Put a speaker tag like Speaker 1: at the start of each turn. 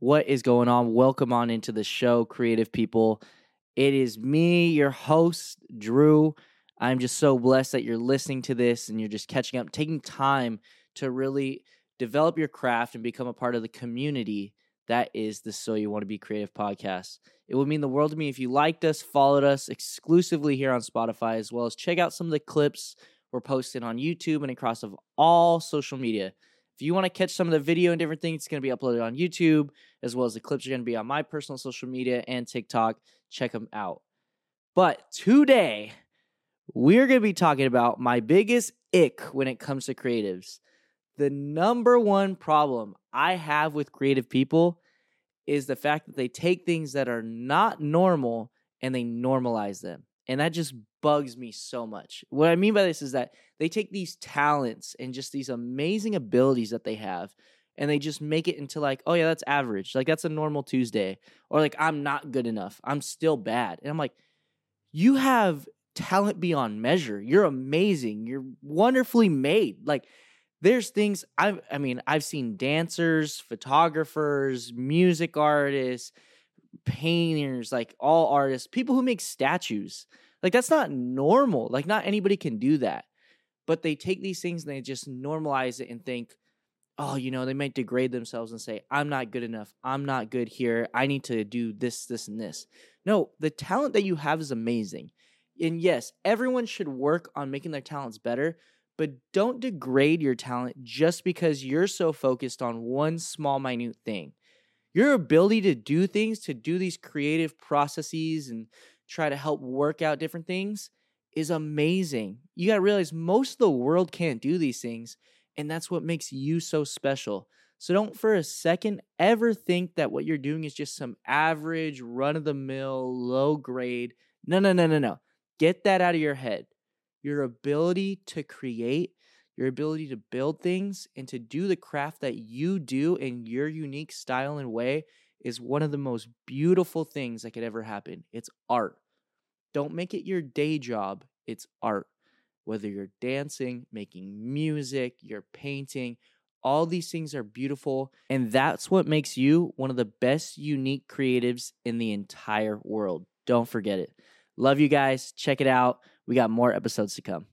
Speaker 1: What is going on? Welcome on into the show, creative people. It is me, your host, Drew. I'm just so blessed that you're listening to this and you're just catching up, taking time to really develop your craft and become a part of the community that is the So You Want to Be Creative podcast. It would mean the world to me if you liked us, followed us exclusively here on Spotify, as well as check out some of the clips we're posting on YouTube and across of all social media. If you want to catch some of the video and different things, it's going to be uploaded on YouTube, as well as the clips are going to be on my personal social media and TikTok. Check them out. But today, we're going to be talking about my biggest ick when it comes to creatives. The number one problem I have with creative people is the fact that they take things that are not normal and they normalize them. And that just bugs me so much. What I mean by this is that they take these talents and just these amazing abilities that they have and they just make it into like, oh yeah, that's average. Like that's a normal Tuesday. Or like I'm not good enough. I'm still bad. And I'm like, you have talent beyond measure. You're amazing. You're wonderfully made. Like there's things I I mean, I've seen dancers, photographers, music artists, painters, like all artists, people who make statues. Like that's not normal. Like not anybody can do that. But they take these things and they just normalize it and think, oh, you know, they might degrade themselves and say, I'm not good enough. I'm not good here. I need to do this, this, and this. No, the talent that you have is amazing. And yes, everyone should work on making their talents better, but don't degrade your talent just because you're so focused on one small, minute thing. Your ability to do things, to do these creative processes and try to help work out different things is amazing. You got to realize most of the world can't do these things, and that's what makes you so special. So don't for a second ever think that what you're doing is just some average, run of the mill, low grade. No, no, no, no, no. Get that out of your head. Your ability to create, your ability to build things, and to do the craft that you do in your unique style and way is one of the most beautiful things that could ever happen. It's art. Don't make it your day job, it's art. Whether you're dancing, making music, you're painting, all these things are beautiful. And that's what makes you one of the best unique creatives in the entire world. Don't forget it. Love you guys. Check it out. We got more episodes to come.